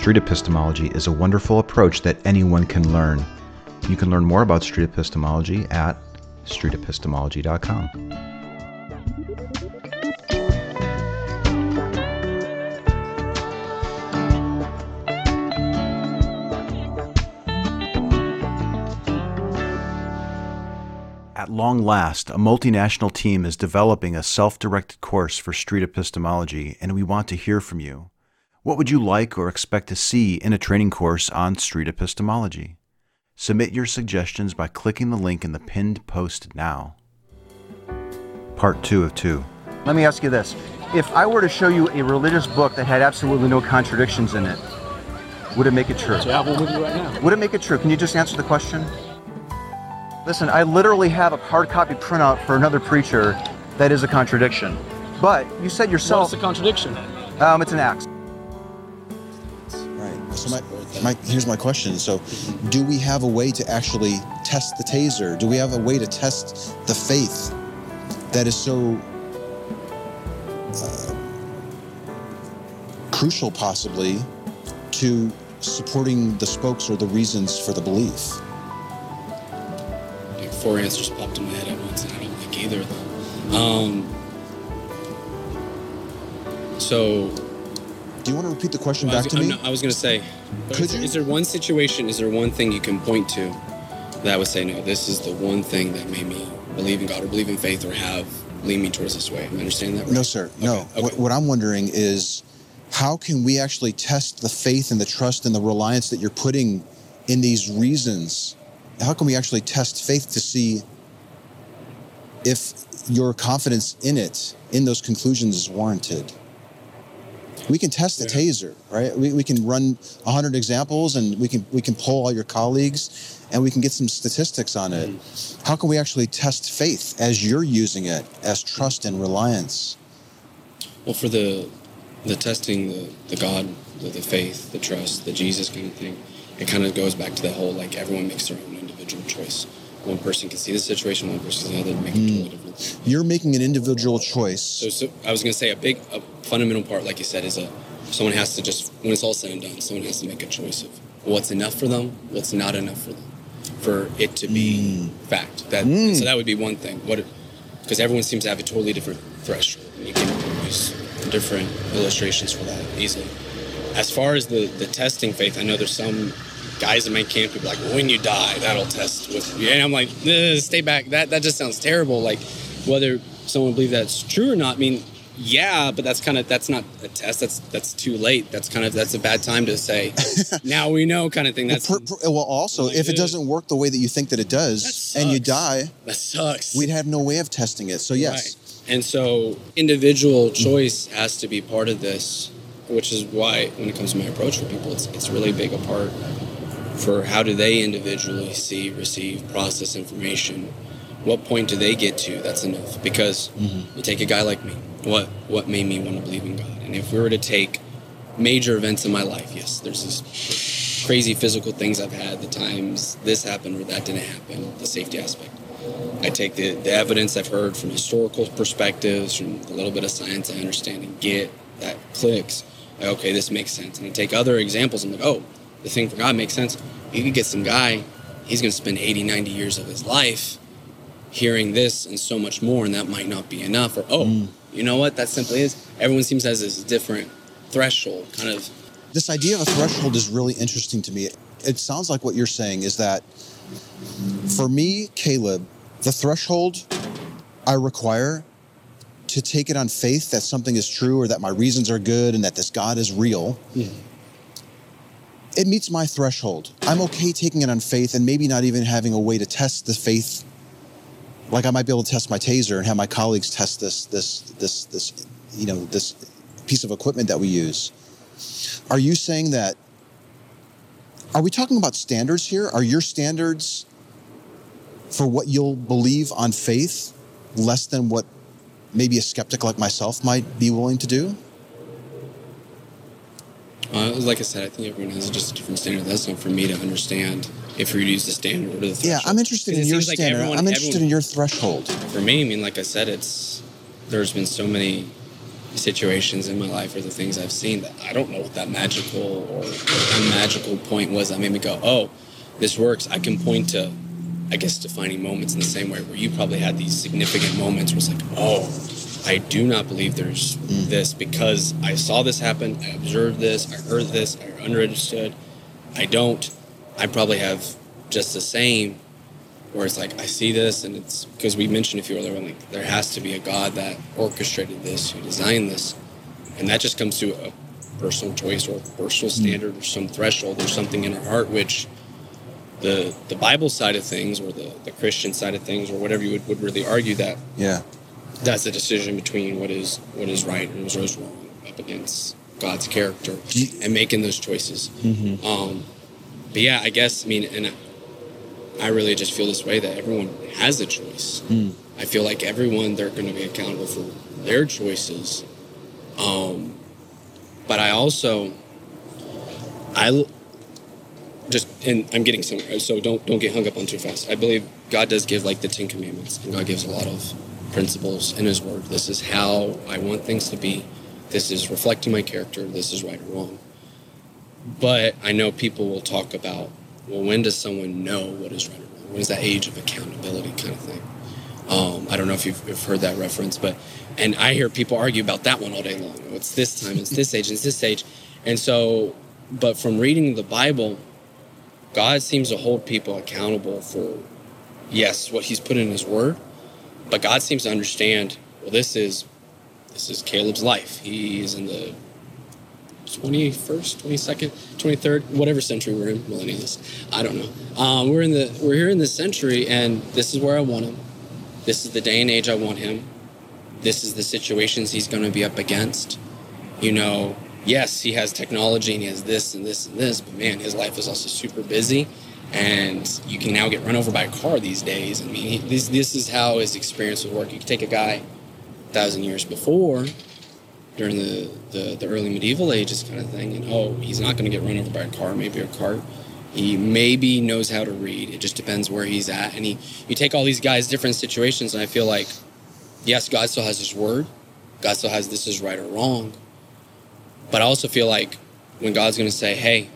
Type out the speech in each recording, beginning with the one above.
street epistemology is a wonderful approach that anyone can learn. You can learn more about street epistemology at streetepistemology.com. At long last, a multinational team is developing a self directed course for street epistemology, and we want to hear from you. What would you like or expect to see in a training course on street epistemology? Submit your suggestions by clicking the link in the pinned post now. Part 2 of 2. Let me ask you this. If I were to show you a religious book that had absolutely no contradictions in it, would it make it true? So I have one with you right now. Would it make it true? Can you just answer the question? Listen, I literally have a hard copy printout for another preacher that is a contradiction. But you said What's yourself, the contradiction? um, it's an axe. So my, my here's my question. So, do we have a way to actually test the taser? Do we have a way to test the faith that is so uh, crucial, possibly, to supporting the spokes or the reasons for the belief? like four answers popped in my head at once, and I don't like either of them. Um, so, Do you want to repeat the question well, back was, to me? Not- I was going to say, Could is, you? is there one situation, is there one thing you can point to that would say, no, this is the one thing that made me believe in God or believe in faith or have lead me towards this way? Am I understanding that right? No, sir. No. Okay, okay. What, what I'm wondering is how can we actually test the faith and the trust and the reliance that you're putting in these reasons? How can we actually test faith to see if your confidence in it, in those conclusions, is warranted? We can test the taser, right? We, we can run 100 examples and we can we can poll all your colleagues and we can get some statistics on it. Mm. How can we actually test faith as you're using it as trust and reliance? Well, for the the testing, the, the God, the, the faith, the trust, the Jesus kind of thing, it kind of goes back to the whole like everyone makes their own individual choice. One person can see the situation, one person can see the other, make a hmm. totally different thing. You're making an individual choice. So, so I was going to say a big, a fundamental part, like you said, is a someone has to just when it's all said and done, someone has to make a choice of what's enough for them, what's not enough for them, for it to be hmm. fact. That hmm. so that would be one thing. What because everyone seems to have a totally different threshold. And you can use different illustrations for that easily. As far as the the testing faith, I know there's some guys in my camp who be like, when you die, that'll test with you. And I'm like, eh, stay back. That that just sounds terrible. Like whether someone believes that's true or not. I mean, yeah, but that's kind of that's not a test. That's that's too late. That's kind of that's a bad time to say. now we know, kind of thing. That's Per- per- well, also, Like, if it eh. doesn't work the way that you think that it does, That and you die, that sucks. we'd have no way of testing it. So yes, Right. And so individual choice has to be part of this, which is why when it comes to my approach for people, it's it's really big a part for how do they individually see, receive, process information. What point do they get to that's enough? Because mm-hmm. you take a guy like me. What what made me want to believe in God? And if we were to take major events in my life, yes, there's these crazy physical things I've had, the times this happened or that didn't happen, the safety aspect. I take the, the evidence I've heard from historical perspectives, from a little bit of science I understand and get that clicks. Like, okay, this makes sense. And I take other examples. I'm like, oh, the thing for God makes sense. You could get some guy, he's going to spend 80, 90 years of his life hearing this and so much more, and that might not be enough. Or, oh, mm. you know what? That simply is. Everyone seems to have this different threshold, kind of. this idea of a threshold is really interesting to me. It sounds like what you're saying is that for me, Caleb, the threshold I require to take it on faith that something is true or that my reasons are good and that this God is real. Mm. It meets my threshold. I'm okay taking it on faith and maybe not even having a way to test the faith. Like I might be able to test my taser and have my colleagues test this this this this you know this piece of equipment that we use. Are you saying that? Are we talking about standards here? Are your standards for what you'll believe on faith less than what maybe a skeptic like myself might be willing to do? Uh, like I said, I think everyone has just a different standard. That's not for me to understand if we use the standard or the threshold. Yeah, I'm interested in your seems like standard. everyone- I'm interested everyone- in your threshold. For me, I mean, like I said, it's there's been so many situations in my life or the things I've seen that I don't know what that magical or unmagical point was that made me go, oh, this works. I can point to, I guess, defining moments in the same way where you probably had these significant moments where it's like, oh, I do not believe there's Mm. this because I saw this happen, I observed this, I heard this, I understood. I don't. I probably have just the same where it's like I see this and it's because we mentioned a few earlier like there has to be a God that orchestrated this, who designed this. And that just comes to a personal choice or personal standard or some threshold or something in our heart which the the Bible side of things or the, the Christian side of things or whatever you would, would really argue that Yeah. That's the decision between what is what is right and what is wrong up against God's character and making those choices. Um, but yeah, I guess I mean, and I, really just feel this way that everyone has a choice. I feel like everyone they're going to be accountable for their choices. Um, but I also, I just and I'm getting somewhere, so don't don't get hung up on too fast. I believe God does give like the Ten Commandments, and God gives a lot of principles in His Word. This is how I want things to be. This is reflecting my character. This is right or wrong. But I know people will talk about, well, when does someone know what is right or wrong? When is that age of accountability kind of thing? Um, I don't know if you've, heard that reference, but and I hear people argue about that one all day long. Oh, It's this time, it's this age, it's this age, and so. But from reading the Bible, God seems to hold people accountable for, yes, what He's put in His Word, but God seems to understand. Well, this is this is Caleb's life. He is in the 21st, 22nd, 23rd, whatever century we're in, millennialist. I don't know. Um, we're in the we're here in this century, and this is where I want him. This is the day and age I want him. This is the situations he's going to be up against. You know, yes, he has technology and he has this and this and this, but man, his life is also super busy. And you can now get run over by a car these days. I mean, this this is how his experience would work. You could take a guy a thousand years before, during the, the, the early medieval ages kind of thing, and oh, he's not going to get run over by a car, maybe a cart. He maybe knows how to read. It just depends where he's at. And he, you take all these guys, different situations, and I feel like, yes, God still has His word. God still has this is right or wrong. But I also feel like when God's going to say, hey,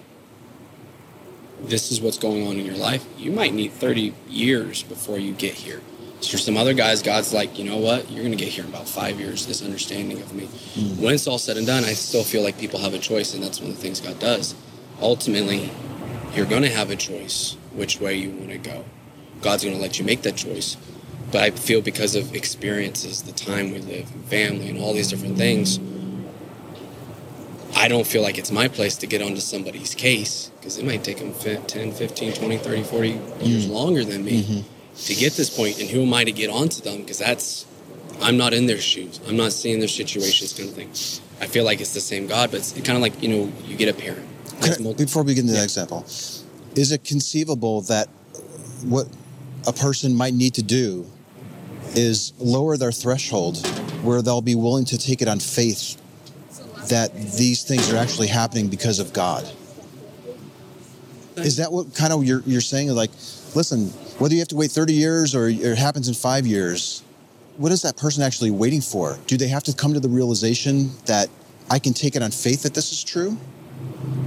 this is what's going on in your life, you might need 30 years before you get here. So for some other guys, God's like, you know what? You're going to get here in about five years, this understanding of me. Mm. When it's all said and done, I still feel like people have a choice, and that's one of the things God does. Ultimately, you're going to have a choice which way you want to go. God's going to let you make that choice. But I feel because of experiences, the time we live, and family, and all these different things, I don't feel like it's my place to get onto somebody's case because it might take them 10, 15, 20, 30, 40 years mm-hmm. longer than me mm-hmm. to get this point. And who am I to get onto them? Because that's, I'm not in their shoes. I'm not seeing their situations kind of thing. I feel like it's the same God, but it's kind of like, you know, you get a parent. I- before we get into Yeah. that example, is it conceivable that what a person might need to do is lower their threshold where they'll be willing to take it on faith that these things are actually happening because of God? Is that what kind of you're, you're saying? Like, listen, whether you have to wait 30 years or it happens in five years, what is that person actually waiting for? Do they have to come to the realization that I can take it on faith that this is true?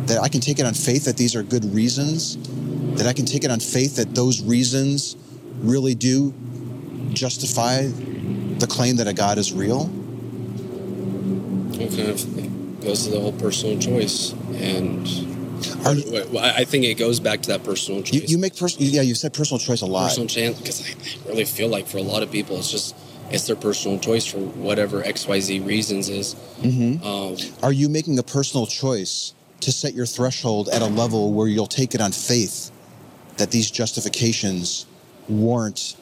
that I can take it on faith that these are good reasons, that I can take it on faith that those reasons really do justify the claim that a God is real. It kind of goes to the whole personal choice. And Are you, I think it goes back to that personal choice. you, you make personal, yeah, you said personal choice a lot. personal chance because I, really feel like for a lot of people, it's just it's their personal choice for whatever X Y Z reasons is. Mhm. Um, Are you making a personal choice to set your threshold at a level where you'll take it on faith that these justifications warrant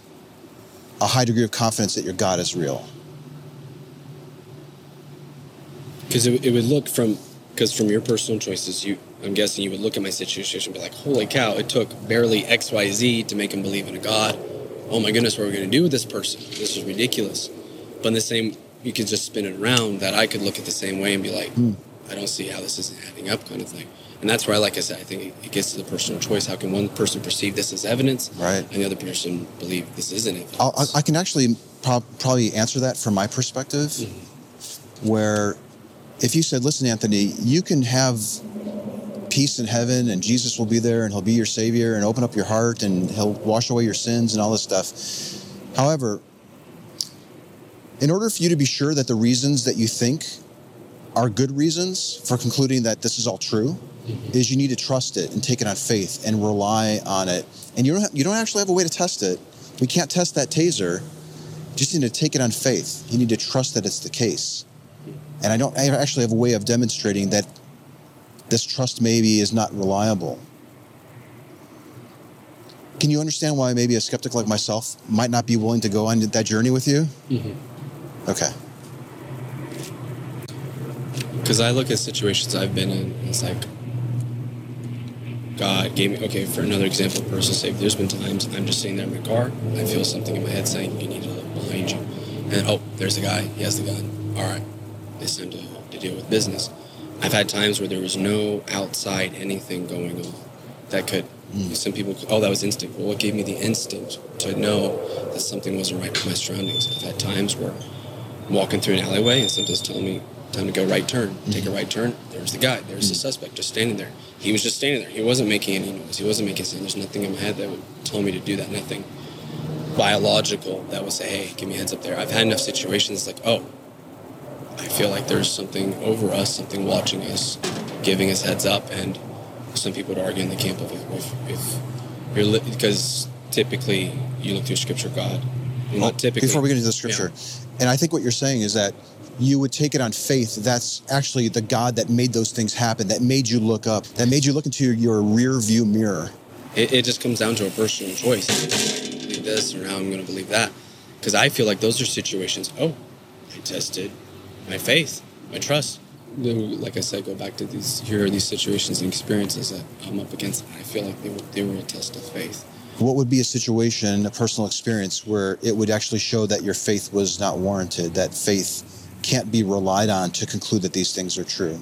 a high degree of confidence that your God is real? Because it, it would look from because from your personal choices you i'm guessing you would look at my situation and be like holy cow it took barely xyz to make him believe in a god. Oh my goodness what are we going to do with this person? This is ridiculous. But in the same you could just spin it around that i could look at the same way and be like hmm. i don't see how this isn't adding up kind of thing. And that's where like i said i think it, gets to the personal choice. How can one person perceive this as evidence Right. and the other person believe this isn't evidence? I'll, I I can actually prob- probably answer that from my perspective. Mm-hmm. where if you said, listen, Anthony, you can have peace in heaven and Jesus will be there and he'll be your savior and open up your heart and he'll wash away your sins and all this stuff. However, in order for you to be sure that the reasons that you think are good reasons for concluding that this is all true, mm-hmm. is you need to trust it and take it on faith and rely on it. And you don't have, you don't actually have a way to test it. We can't test that taser. You just need to take it on faith. You need to trust that it's the case. And I don't I actually have a way of demonstrating that this trust maybe is not reliable. Can you understand why maybe a skeptic like myself might not be willing to go on that journey with you? Mm-hmm. Okay. Because I look at situations I've been in, and it's like, God gave me, okay, for another example, personal safety, there's been times I'm just sitting there in my car, I feel something in my head saying, you need to look behind you. And oh, there's the guy, he has the gun. All right, it's time to, to deal with business. I've had times where there was no outside anything going on that could, mm. some people, oh, that was instinct. Well, what gave me the instinct to know that something wasn't right with my surroundings? I've had times where I'm walking through an alleyway and something's telling me, time to go right turn, mm-hmm. take a right turn. There's the guy, there's mm-hmm. the suspect just standing there. He was just standing there. He wasn't making any noise. He wasn't making sound. There's nothing in my head that would tell me to do that. Nothing biological that would say, hey, give me a heads up there. I've had enough situations like, oh, I feel like there's something over us, something watching us, giving us heads up. And some people would argue in the camp of if, if you're li- because typically you look through Scripture, God. Well, not typically. Before we get into the Scripture, yeah. and I think what you're saying is that you would take it on faith that's actually the God that made those things happen, that made you look up, that made you look into your rear view mirror. It, it just comes down to a personal choice. Believe this or now I'm going to believe that. Because I feel like those are situations, oh, I tested my faith, my trust. Like I said, go back to these, here are these situations and experiences that I'm up against. I feel like they were, they were a test of faith. What would be a situation, a personal experience, where it would actually show that your faith was not warranted, that faith can't be relied on to conclude that these things are true.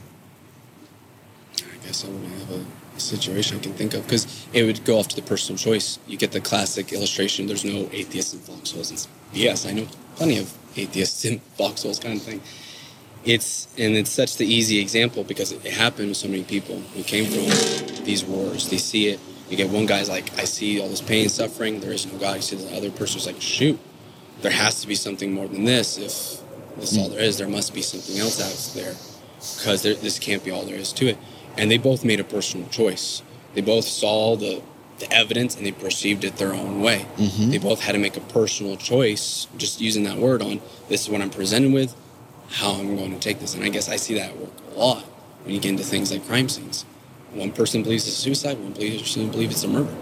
I guess I wouldn't have a situation I can think of because it would go off to the personal choice. You get the classic illustration. There's no atheists in foxholes. And yes, I know plenty of atheists in foxholes, kind of thing. It's and it's such the easy example because it happened with so many people who came from these wars. They see it. You get one guy's like, I see all this pain, and suffering. There is no God. You see the other person's like, shoot, there has to be something more than this. If this is all there is. There must be something else out there because this can't be all there is to it. And they both made a personal choice. They both saw the, the evidence and they perceived it their own way. Mm-hmm. They both had to make a personal choice, just using that word on this is what I'm presented with, how I'm going to take this. And I guess I see that work a lot when you get into things like crime scenes. One person believes it's a suicide, one person believes it's a murder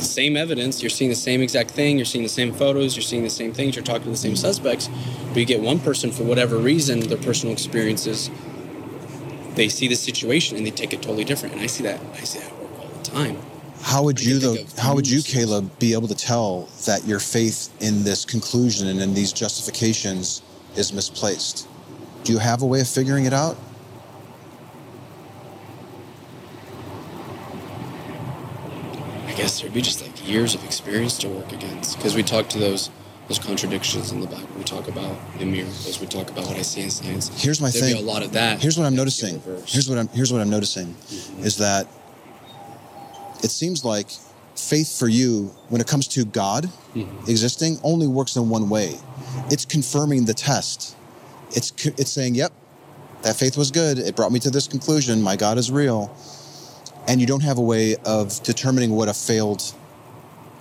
same evidence, you're seeing the same exact thing, you're seeing the same photos, you're seeing the same things, you're talking to the same suspects, but you get one person for whatever reason, their personal experiences, they see the situation and they take it totally different. And I see that I see that work all the time. How would you though how would you, Caleb, be able to tell that your faith in this conclusion and in these justifications is misplaced? Do you have a way of figuring it out? I guess there'd be just like years of experience to work against because we talk to those those contradictions in the Bible. We talk about the miracles. We talk about what I see in science. Here's my There'd thing. Be a lot of that. Here's what I'm noticing. Here's what I'm here's what I'm noticing mm-hmm. is that it seems like faith for you when it comes to God mm-hmm. existing only works in one way. It's confirming the test. It's it's saying, "Yep, that faith was good. It brought me to this conclusion. My God is real." and you don't have a way of determining what a failed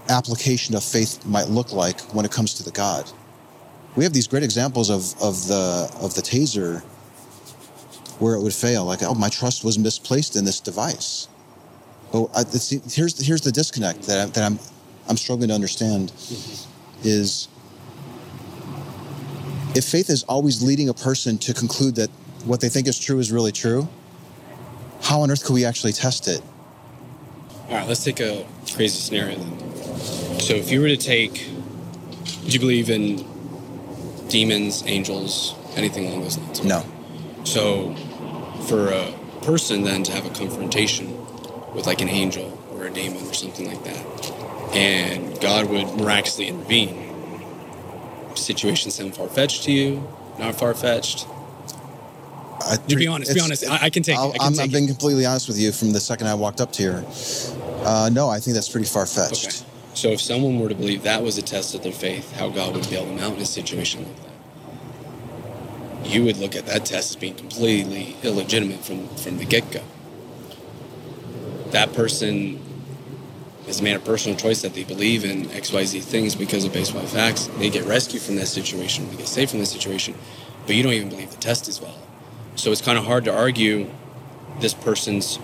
application of faith might look like when it comes to the God. We have these great examples of, of the of the taser where it would fail, like, oh, my trust was misplaced in this device. But uh, I, here's here's the disconnect that, I, that I'm I'm struggling to understand is if faith is always leading a person to conclude that what they think is true is really true, how on earth could we actually test it? All right, let's take a crazy scenario then. So, if you were to take, do you believe in demons, angels, anything along those lines? No. So, for a person then to have a confrontation with like an angel or a demon or something like that, and God would miraculously intervene, situation sound far fetched to you? Not far fetched? I, To be honest, be honest. I, I can take. I'll- it. I can I'm, take I'm it. being completely honest with you from the second I walked up to here. Uh, no, I think that's pretty far fetched. Okay. So if someone were to believe that was a test of their faith, how God would bail them out in a situation like that, you would look at that test as being completely illegitimate from, from the get go. That person has made a personal choice that they believe in XYZ things because of base Y facts. They get rescued from that situation, they get saved from that situation, but you don't even believe the test is valid. So it's kind of hard to argue this person's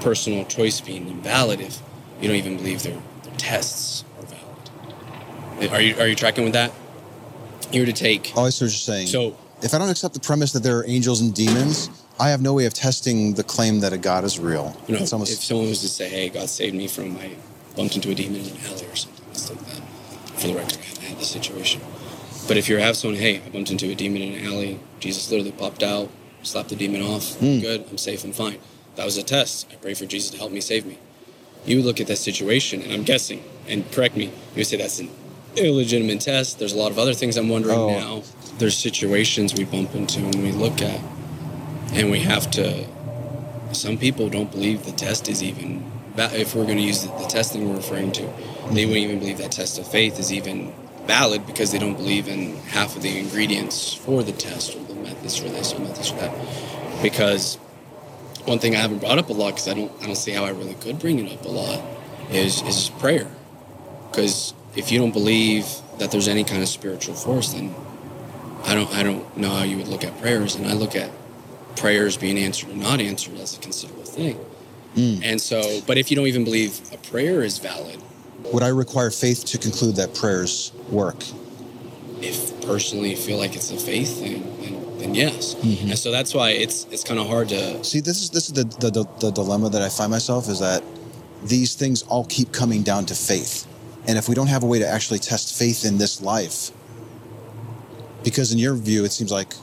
personal choice being invalid if you don't even believe their, their tests are valid. Are you are you tracking with that? Were to take Oh, I see what you're saying. so if I don't accept the premise that there are angels and demons, I have no way of testing the claim that a God is real. you know It's almost if someone was to say, "Hey, God saved me from I bumped into a demon in an alley or something," it's like that. For the record, I haven't had the situation. But if you have someone, "Hey, I bumped into a demon in an alley," Jesus literally popped out, slapped the demon off. Hmm. Good, I'm safe, I'm fine. That was a test. I pray for Jesus to help me save me. You look at that situation, and I'm guessing, and correct me, you would say that's an illegitimate test. There's a lot of other things I'm wondering Oh. now. There's situations we bump into and we look at, and we have to. Some people don't believe the test is even. If we're going to use the, the testing we're referring to, they wouldn't even believe that test of faith is even valid because they don't believe in half of the ingredients for the test or the methods for this or methods for that. Because one thing I haven't brought up a lot because I don't I don't see how I really could bring it up a lot is is prayer. Because if you don't believe that there's any kind of spiritual force, then I don't I don't know how you would look at prayers. And I look at prayers being answered or not answered as a considerable thing. Mm. And so, but if you don't even believe a prayer is valid, would I require faith to conclude that prayers work? if personally feel like it's a faith thing, then, then yes. Mm-hmm. And so that's why it's it's kind of hard to See, this is this is the, the the the dilemma that I find myself is that these things all keep coming down to faith, and if we don't have a way to actually test faith in this life, because in your view it seems like,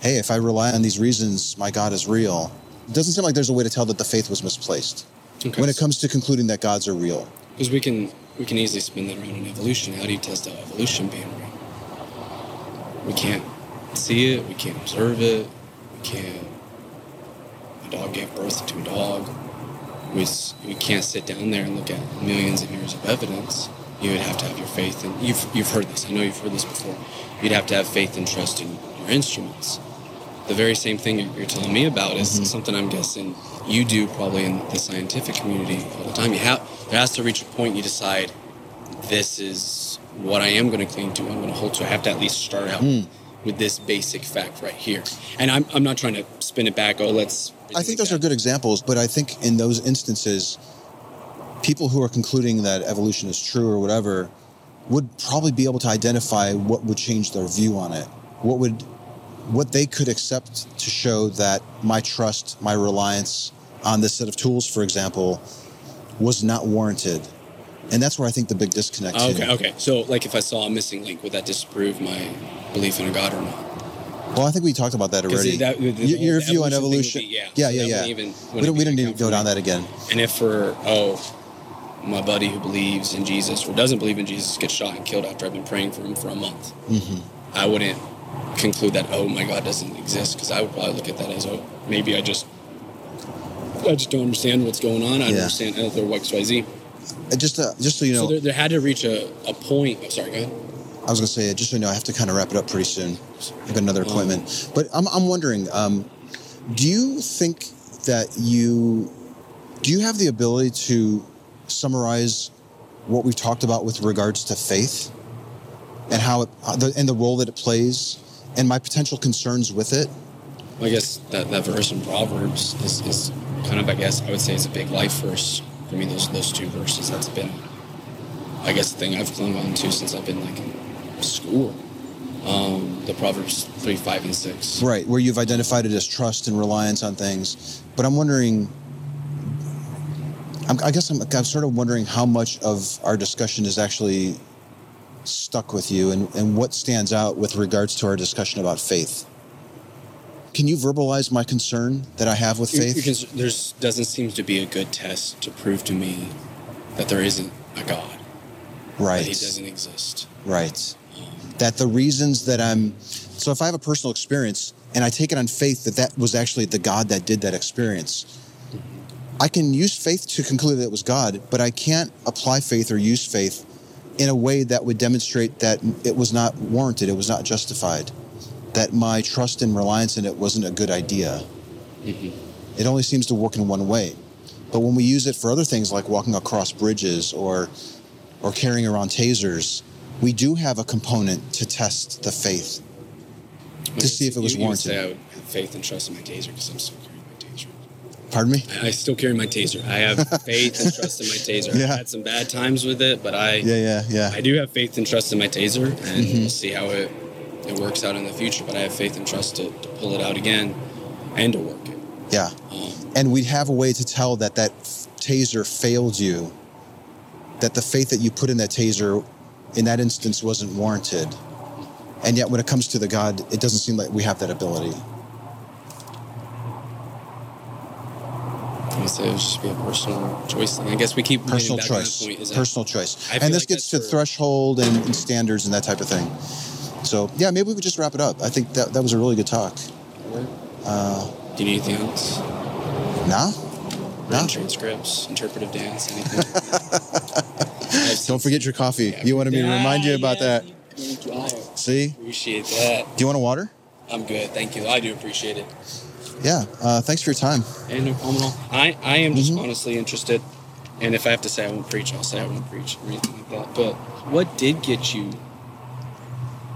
hey, if I rely on these reasons, my God is real. It doesn't seem like there's a way to tell that the faith was misplaced Okay. when it comes to concluding that gods are real. Because we can we can easily spin that around in evolution. How do you test out evolution being real? We can't see it. We can't observe it. We can't. A dog gave birth to a dog. We we can't sit down there and look at millions of years of evidence. You would have to have your faith, and you've you've heard this. I know you've heard this before. You'd have to have faith and trust in your instruments. The very same thing you're telling me about is mm-hmm. something I'm guessing you do probably in the scientific community all the time. You have there has to reach a point you decide this is what I am going to cling to. I'm going to hold to. I have to at least start out hmm. with this basic fact right here. And I'm, I'm not trying to spin it back. Oh, let's. I think those are good examples, but I think in those instances, people who are concluding that evolution is true or whatever would probably be able to identify what would change their view on it. What would what they could accept to show that my trust, my reliance on this set of tools, for example, was not warranted. And that's where I think the big disconnect okay, okay. So, like, if I saw a missing link, would that disprove my belief in a God or not? Well, I think we talked about that already. that- the- the your view on evolution evolution. thing would be- yeah. yeah, yeah, yeah. even- we don't, we even don't need to go down that again. And if for oh, my buddy who believes in Jesus or doesn't believe in Jesus gets shot and killed after I've been praying for him for a month, Mm-hmm. I wouldn't conclude that oh my God doesn't exist because I would probably look at that as oh maybe I just I just don't understand what's going on. I don't Yeah. understand their X Y Z. Just, uh, just so you know, So there, there had to reach a, a point. Oh, sorry, go ahead. I was going to say, just so you know, I have to kind of wrap it up pretty soon. I've got another appointment. But I'm, I'm wondering, um, do you think that you, do you have the ability to summarize what we've talked about with regards to faith and how it, uh, and the role that it plays and my potential concerns with it? I guess that, that verse in Proverbs is, is kind of, I guess, I would say is a big life verse for me. Those those two verses. That's been, I guess, the thing I've clung on to since I've been like in school. Um, the Proverbs three, five, and six. Right, where you've identified it as trust and reliance on things. But I'm wondering, I'm, I guess I'm, I'm sort of wondering how much of our discussion is actually stuck with you and, and what stands out with regards to our discussion about faith. Can you verbalize my concern that I have with faith? Because there's doesn't seem to be a good test to prove to me that there isn't a God. right. That He doesn't exist. Right. Um, that the reasons that I'm so if I have a personal experience and I take it on faith that that was actually the God that did that experience. Mm-hmm. I can use faith to conclude that it was God, but I can't apply faith or use faith in a way that would demonstrate that it was not warranted, it was not justified, that my trust and reliance in it wasn't a good idea. Mm-hmm. It only seems to work in one way. But when we use it for other things like walking across bridges or or carrying around tasers, we do have a component to test the faith to see if it was you, you would warranted. say I would have faith and trust in my taser because I'm so taser. Pardon me? I, still carry my taser. I have faith and trust in my taser. Yeah. I've had some bad times with it, but I Yeah, yeah, yeah. I do have faith and trust in my taser, and Mm-hmm. we'll see how it it works out in the future. But I have faith and trust to, to pull it out again and to work it. Yeah. Um, And we'd have a way to tell that that taser failed you, that the faith that you put in that taser in that instance wasn't warranted. And yet, when it comes to the God, it doesn't seem like we have that ability. It would just be a personal choice. And I guess we keep Personal back on that choice. point, Personal choice. I And this like gets to threshold and, and standards and that type of thing. So, yeah, maybe we could just wrap it up. I think that, that was a really good talk. Uh, Do you need anything else? nah? No. transcripts, interpretive dance, anything. Don't forget your coffee. Yeah. You wanted me to remind you about yeah. that. You. See? appreciate that. Do you want a water? I'm good. Thank you. I do appreciate it. Yeah. Uh, thanks for your time. And no problem at all. I, I am just Mhm. honestly interested. And if I have to say I won't preach, I'll say I won't preach or anything like that. But what did get you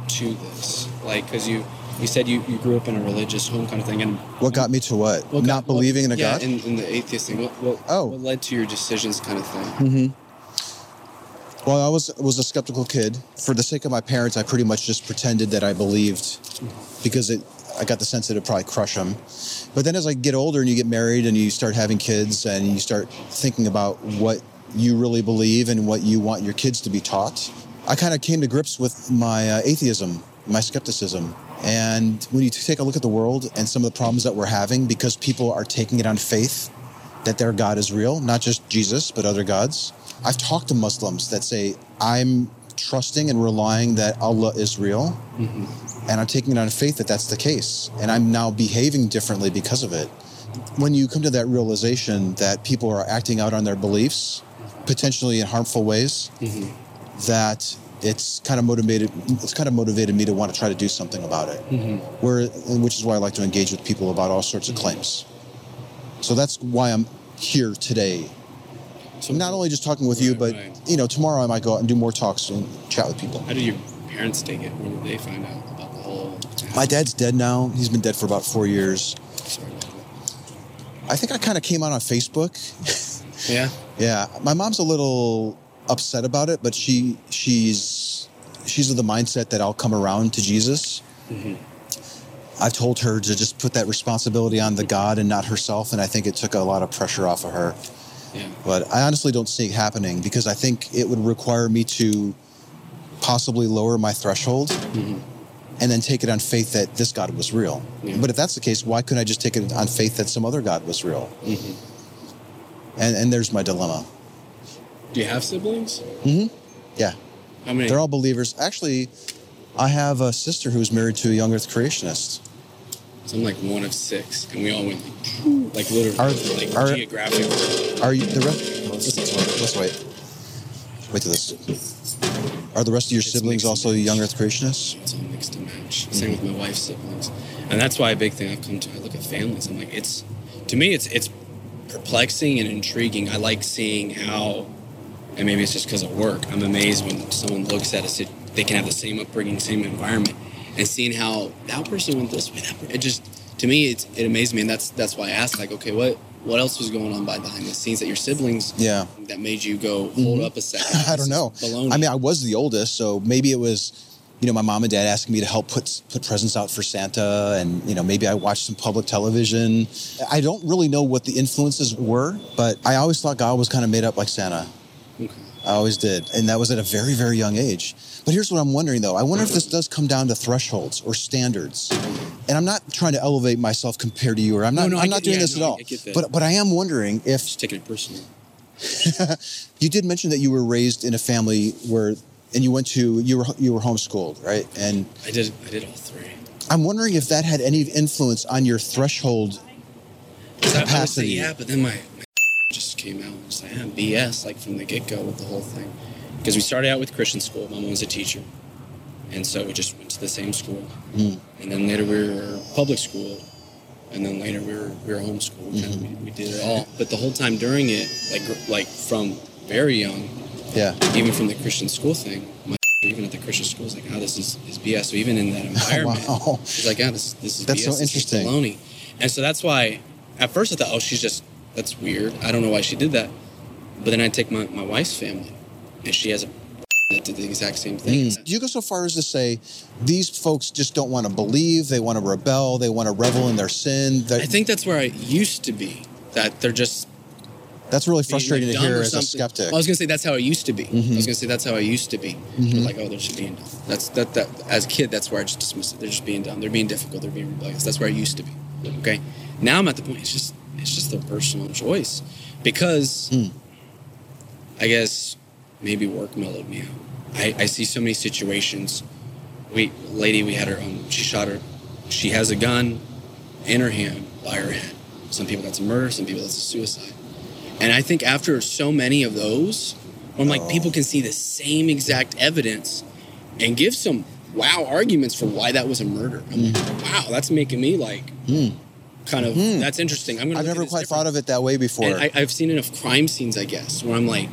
to this? Like, because you, you said you, you grew up in a religious home kind of thing. And What got me to what? what Not got- believing in a what, yeah, God? in, in the atheist thing. What, what, Oh. what led to your decisions kind of thing? Mm-hmm. Well, I was was a skeptical kid. For the sake of my parents, I pretty much just pretended that I believed because it. I got the sense that it'd probably crush them. But then as I get older and you get married and you start having kids and you start thinking about what you really believe and what you want your kids to be taught, I kind of came to grips with my uh, atheism, my skepticism. And when you take a look at the world and some of the problems that we're having because people are taking it on faith that their God is real, not just Jesus, but other gods. I've talked to Muslims that say, I'm trusting and relying that Allah is real, mm-hmm. and I'm taking it on faith that that's the case. And I'm now behaving differently because of it. When you come to that realization that people are acting out on their beliefs, potentially in harmful ways, mm-hmm. that it's kind of motivated it's kind of motivated me to want to try to do something about it. Mm-hmm. Where which is why i like to engage with people about all sorts of claims. So that's why i'm here today. So not only just talking with you but right. You know tomorrow i might go out and do more talks and chat with people How did your parents take it? When did they find out about the whole? my dad's dead now he's been dead for about four years Sorry i think i kind of came out on facebook Yeah. Yeah, my mom's a little upset about it, but she she's she's of the mindset that I'll come around to Jesus. Mm-hmm. I've told her to just put that responsibility on the God and not herself, and I think it took a lot of pressure off of her. Yeah. But I honestly don't see it happening because I think it would require me to possibly lower my threshold mm-hmm. and then take it on faith that this God was real. Yeah. But if that's the case, why couldn't I just take it on faith that some other God was real? Mm-hmm. And and there's my dilemma. Do you have siblings? Mm-hmm. Yeah. How many? They're all believers. Actually, I have a sister who's married to a young Earth creationist. So I'm like one of six, and we all went like, like literally, Are- like are- geographically. Are you the rest? Let's, let's, wait. Wait to this. Are the rest of your It's siblings also young. Earth creationists? It's all mixed and matched. Same with my wife's siblings, and that's why a big thing I've come to. I look at families. I'm like, it's to me, it's it's perplexing and intriguing. I like seeing how, and maybe it's just because of work. I'm amazed when someone looks at a. They can have the same upbringing, same environment, and seeing how that person went this way. That it just to me, it's, it amazed me, and that's that's why I asked, like, okay, what what else was going on behind the scenes that your siblings Yeah. that made you go hold up a second? Mm-hmm. I don't know. baloney. I mean, I was the oldest, so maybe it was, you know, my mom and dad asking me to help put put presents out for Santa, and you know, maybe I watched some public television. I don't really know what the influences were, but I always thought God was kind of made up like Santa. Okay. I always did. And that was at a very, very young age. But here's what I'm wondering though. I wonder if this does come down to thresholds or standards. And I'm not trying to elevate myself compared to you, or I'm No, not, no, I I'm not doing yeah, this no, at all. But, but I am wondering if Just taking it personally. you did mention that you were raised in a family where, and you went to, you were, you were homeschooled, right? And I did. I did all three. I'm wondering if that had any influence on your threshold 'Cause I- I would say, capacity. yeah, but then my, my just came out. It's like, yeah, BS, like from the get go with the whole thing. Because we started out with Christian school. My mom was a teacher. And so we just went to the same school. Mm. And then later we were public school. And then later we were, we were homeschooled. Of, we, we did it all. But the whole time during it, like, like from very young, Yeah. even from the Christian school thing, my even at the Christian school was like, oh, this is, is BS. So even in that environment, Wow. she's like, yeah, this, this is That's BS. so is interesting. baloney. And so that's why, at first I thought, oh, she's just, that's weird. I don't know why she did that. But then I take my, my wife's family, and she has a that did the exact same thing. Mm. Do you go so far as to say these folks just don't want to believe, they want to rebel, they want to revel in their sin? I think that's where I used to be. That they're just that's really frustrating to hear as a skeptic. I was gonna say that's how it used to be. I Mhm. was gonna say that's how I used to be. Mhm. Like, oh, they're just being dumb. That's that that as a kid, that's where I just dismissed it. They're just being dumb. They're being difficult. They're being rebellious. That's where I used to be. Okay. Now I'm at the point. It's just it's just their personal choice, because Mm. I guess maybe work mellowed me out. I, I see so many situations. We lady, we had her. Um, she shot her. She has a gun in her hand by her head. Some people that's a murder. Some people that's a suicide. And I think after so many of those, I'm like, Oh. people can see the same exact evidence and give some wow arguments for why that was a murder. I'm like, wow, that's making me like Mm. kind of Hmm. that's interesting. I'm gonna I've never quite different. thought of it that way before. And I, I've seen enough crime scenes, I guess, where I'm like,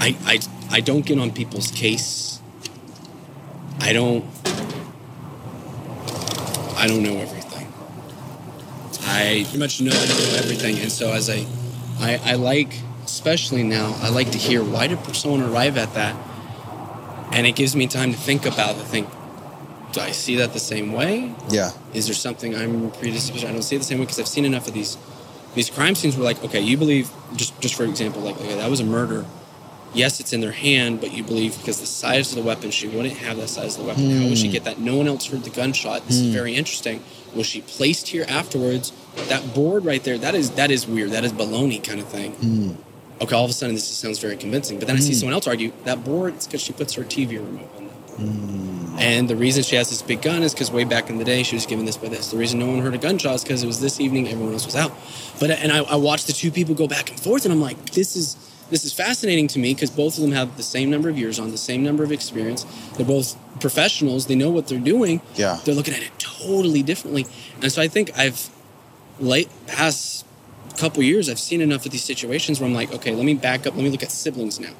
I, I, I don't get on people's case. I don't. I don't know everything. I pretty much know I don't know everything, and so as I, I, I like, especially now, I like to hear why did someone arrive at that, and it gives me time to think about the thing. do I see that the same way? yeah. is there something I'm predisposed? I don't see it the same way because I've seen enough of these these crime scenes where like, okay, you believe just just for example, like okay, that was a murder. Yes, it's in their hand, but you believe because the size of the weapon, she wouldn't have that size of the weapon. How would she Hmm. get that? No one else heard the gunshot. This is Hmm. very interesting. Was she placed here afterwards? That board right there, that is that is weird. That is baloney kind of thing. Mm. Okay, all of a sudden this sounds very convincing. But then I see Hmm. someone else argue that board is because she puts her TV remote on that board. Mm. And the reason she has this big gun is because way back in the day she was given this by this. The reason no one heard a gunshot is because it was this evening, everyone else was out. But and I, I watched the two people go back and forth, and I'm like, this is this is fascinating to me because both of them have the same number of years on, the same number of experience. They're both professionals. They know what they're doing. Yeah. They're looking at it totally differently. And so I think I've late past couple years I've seen enough of these situations where I'm like, okay, let me back up. Let me look at siblings now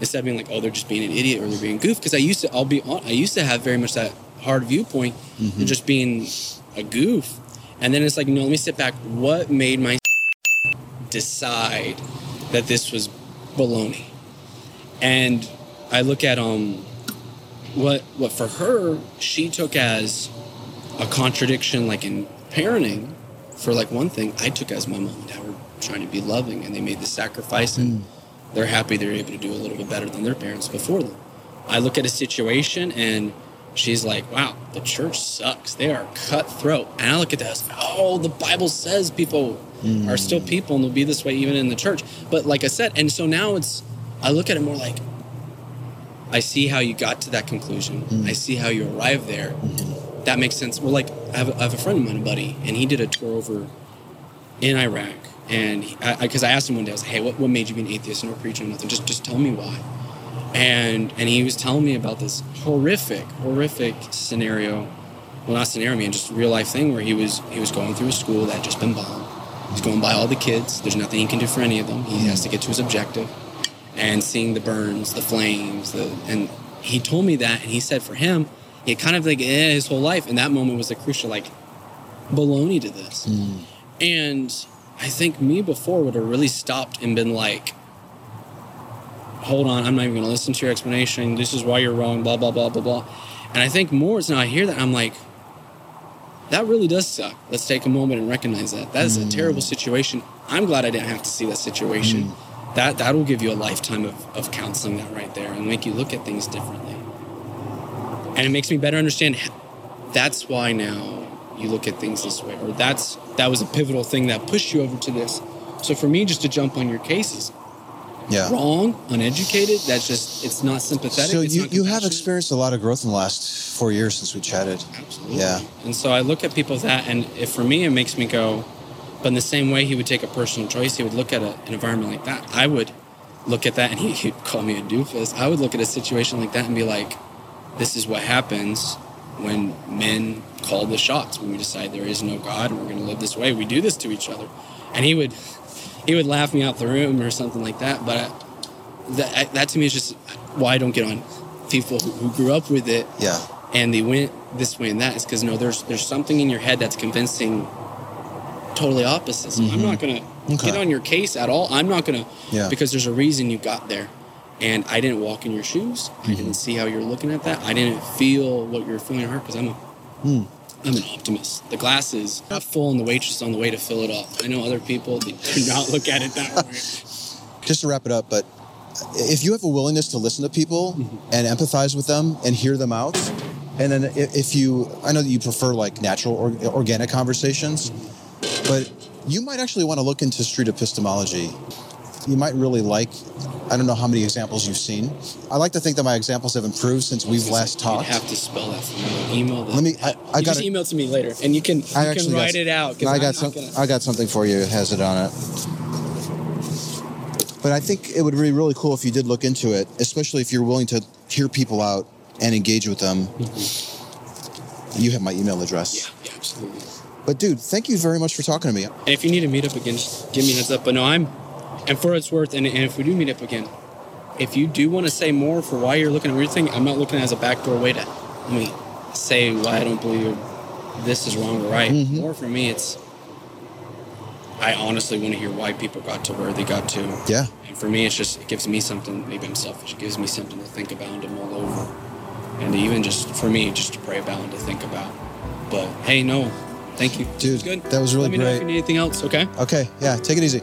instead of being like, oh, they're just being an idiot or they're being goof. Because I used to, I'll be, hon- I used to have very much that hard viewpoint Mm-hmm. and just being a goof. And then it's like, no, let me sit back. What made my decide that this was baloney? And I look at um, what what for her she took as a contradiction, like in parenting. For like one thing, I took as my mom and dad were trying to be loving, and they made the sacrifice, and they're happy they're able to do a little bit better than their parents before them. I look at a situation and she's like, wow, the church sucks. They are cutthroat. And I look at that as, oh, the Bible says people Mm. are still people and they'll be this way even in the church. But like I said, and so now it's, I look at it more like, I see how you got to that conclusion. Mm. I see how you arrived there. Mm-hmm. That makes sense. Well, like I have, a, I have a friend of mine, a buddy, and he did a tour over in Iraq. And because I, because I asked him one day, I was like, "Hey, what, what made you be an atheist and no preacher and nothing? Just just tell me why." And and he was telling me about this horrific, horrific scenario. Well, not scenario, I mean, just real life thing where he was he was going through a school that had just been bombed. He's going by all the kids. There's nothing he can do for any of them. He has to get to his objective. And seeing the burns, the flames, the and he told me that, and he said for him, he had kind of like eh, his whole life, and that moment was the crucial like baloney to this. And I think me before would have really stopped and been like, hold on, I'm not even going to listen to your explanation. This is why you're wrong, blah, blah, blah, blah, blah. And I think more is now I hear that, I'm like, that really does suck. Let's take a moment and recognize that. That is a terrible mm. situation. I'm glad I didn't have to see that situation. Mm. That that will give you a lifetime of, of counseling that right there and make you look at things differently. And it makes me better understand that's why now you look at things this way. Or that's that was a pivotal thing that pushed you over to this. So for me just to jump on your cases, Yeah. wrong, uneducated. That's just it's not sympathetic. So you, you have experienced a lot of growth in the last four years since we chatted. Absolutely. Yeah. And so I look at people that, and if for me, it makes me go. But in the same way, he would take a personal choice. He would look at a, an environment like that. I would look at that, and he, he'd call me a doofus. I would look at a situation like that and be like, "This is what happens when men call the shots. When we decide there is no God and we're going to live this way, we do this to each other." And he would, he would laugh me out the room or something like that. But that, that to me is just why I don't get on people who, who grew up with it Yeah. and they went this way and that is because no there's there's something in your head that's convincing totally opposite so i'm mm-hmm. not gonna Okay. get on your case at all i'm not gonna Yeah. because there's a reason you got there and i didn't walk in your shoes i mm-hmm. didn't see how you're looking at that i didn't feel what you're feeling in your heart because i'm a hmm. Am an optimist. The glass is half full and the waitress is on the way to fill it up. I know other people they do not look at it that way. Just to wrap it up, but if you have a willingness to listen to people mm-hmm. and empathize with them and hear them out, and then if you, I know that you prefer like natural or, organic conversations, but you might actually want to look into street epistemology. You might really like, I don't know how many examples you've seen. I like to think that my examples have improved since we've last You'd talked. have to spell that for me. Email that. Let me- I- I you just email to me later, and you can you I can write got, it out. I got some. gonna- I got something for you. It has it on it. But I think it would be really cool if you did look into it, especially if you're willing to hear people out and engage with them. Mm-hmm. You have my email address. Yeah, yeah, absolutely. But dude, thank you very much for talking to me. And if you need to meet up again, just give me a heads up. But no, I'm, and for it's worth, and, and if we do meet up again, if you do want to say more for why you're looking at weird thing, I'm not looking as a backdoor way to let me say why I don't believe this is wrong or right. Mm-hmm. More for me, it's I honestly want to hear why people got to where they got to. Yeah. And for me, it's just it gives me something. Maybe I'm selfish. It gives me something to think about and to mull over, and even just for me, just to pray about and to think about. But hey, no, thank you, Dude, Good. that was really Let me know if great. you need anything else. Okay. Okay. Yeah. Take it easy.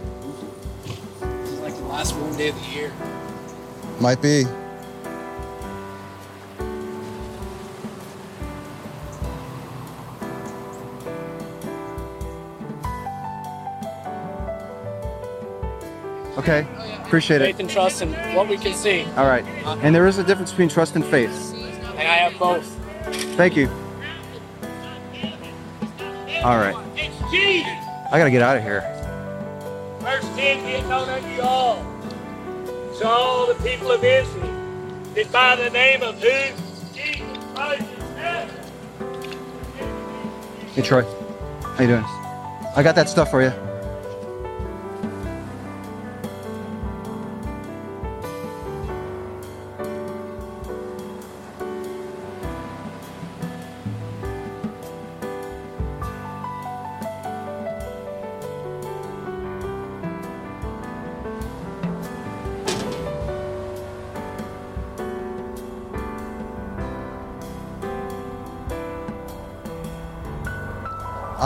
Last warm day of the year. Might be. Okay, oh, appreciate it. faith and trust in what we can see. All right. Uh-huh. And there is a difference between trust and faith. And I have both. Thank you. All right. It's Jesus. I gotta get out of here. Verse 10 be it you all. So all the people of Israel that by the name of who? Jesus Christ is Nazareth. Hey Troy, how you doing? I got that stuff for you.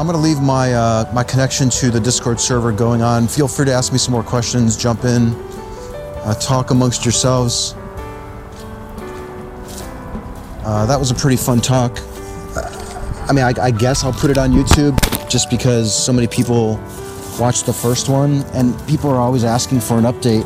I'm gonna leave my uh, my connection to the Discord server going on. Feel free to ask me some more questions. Jump in, uh, talk amongst yourselves. Uh, that was a pretty fun talk. I mean, I, I guess I'll put it on YouTube just because so many people watched the first one, and people are always asking for an update.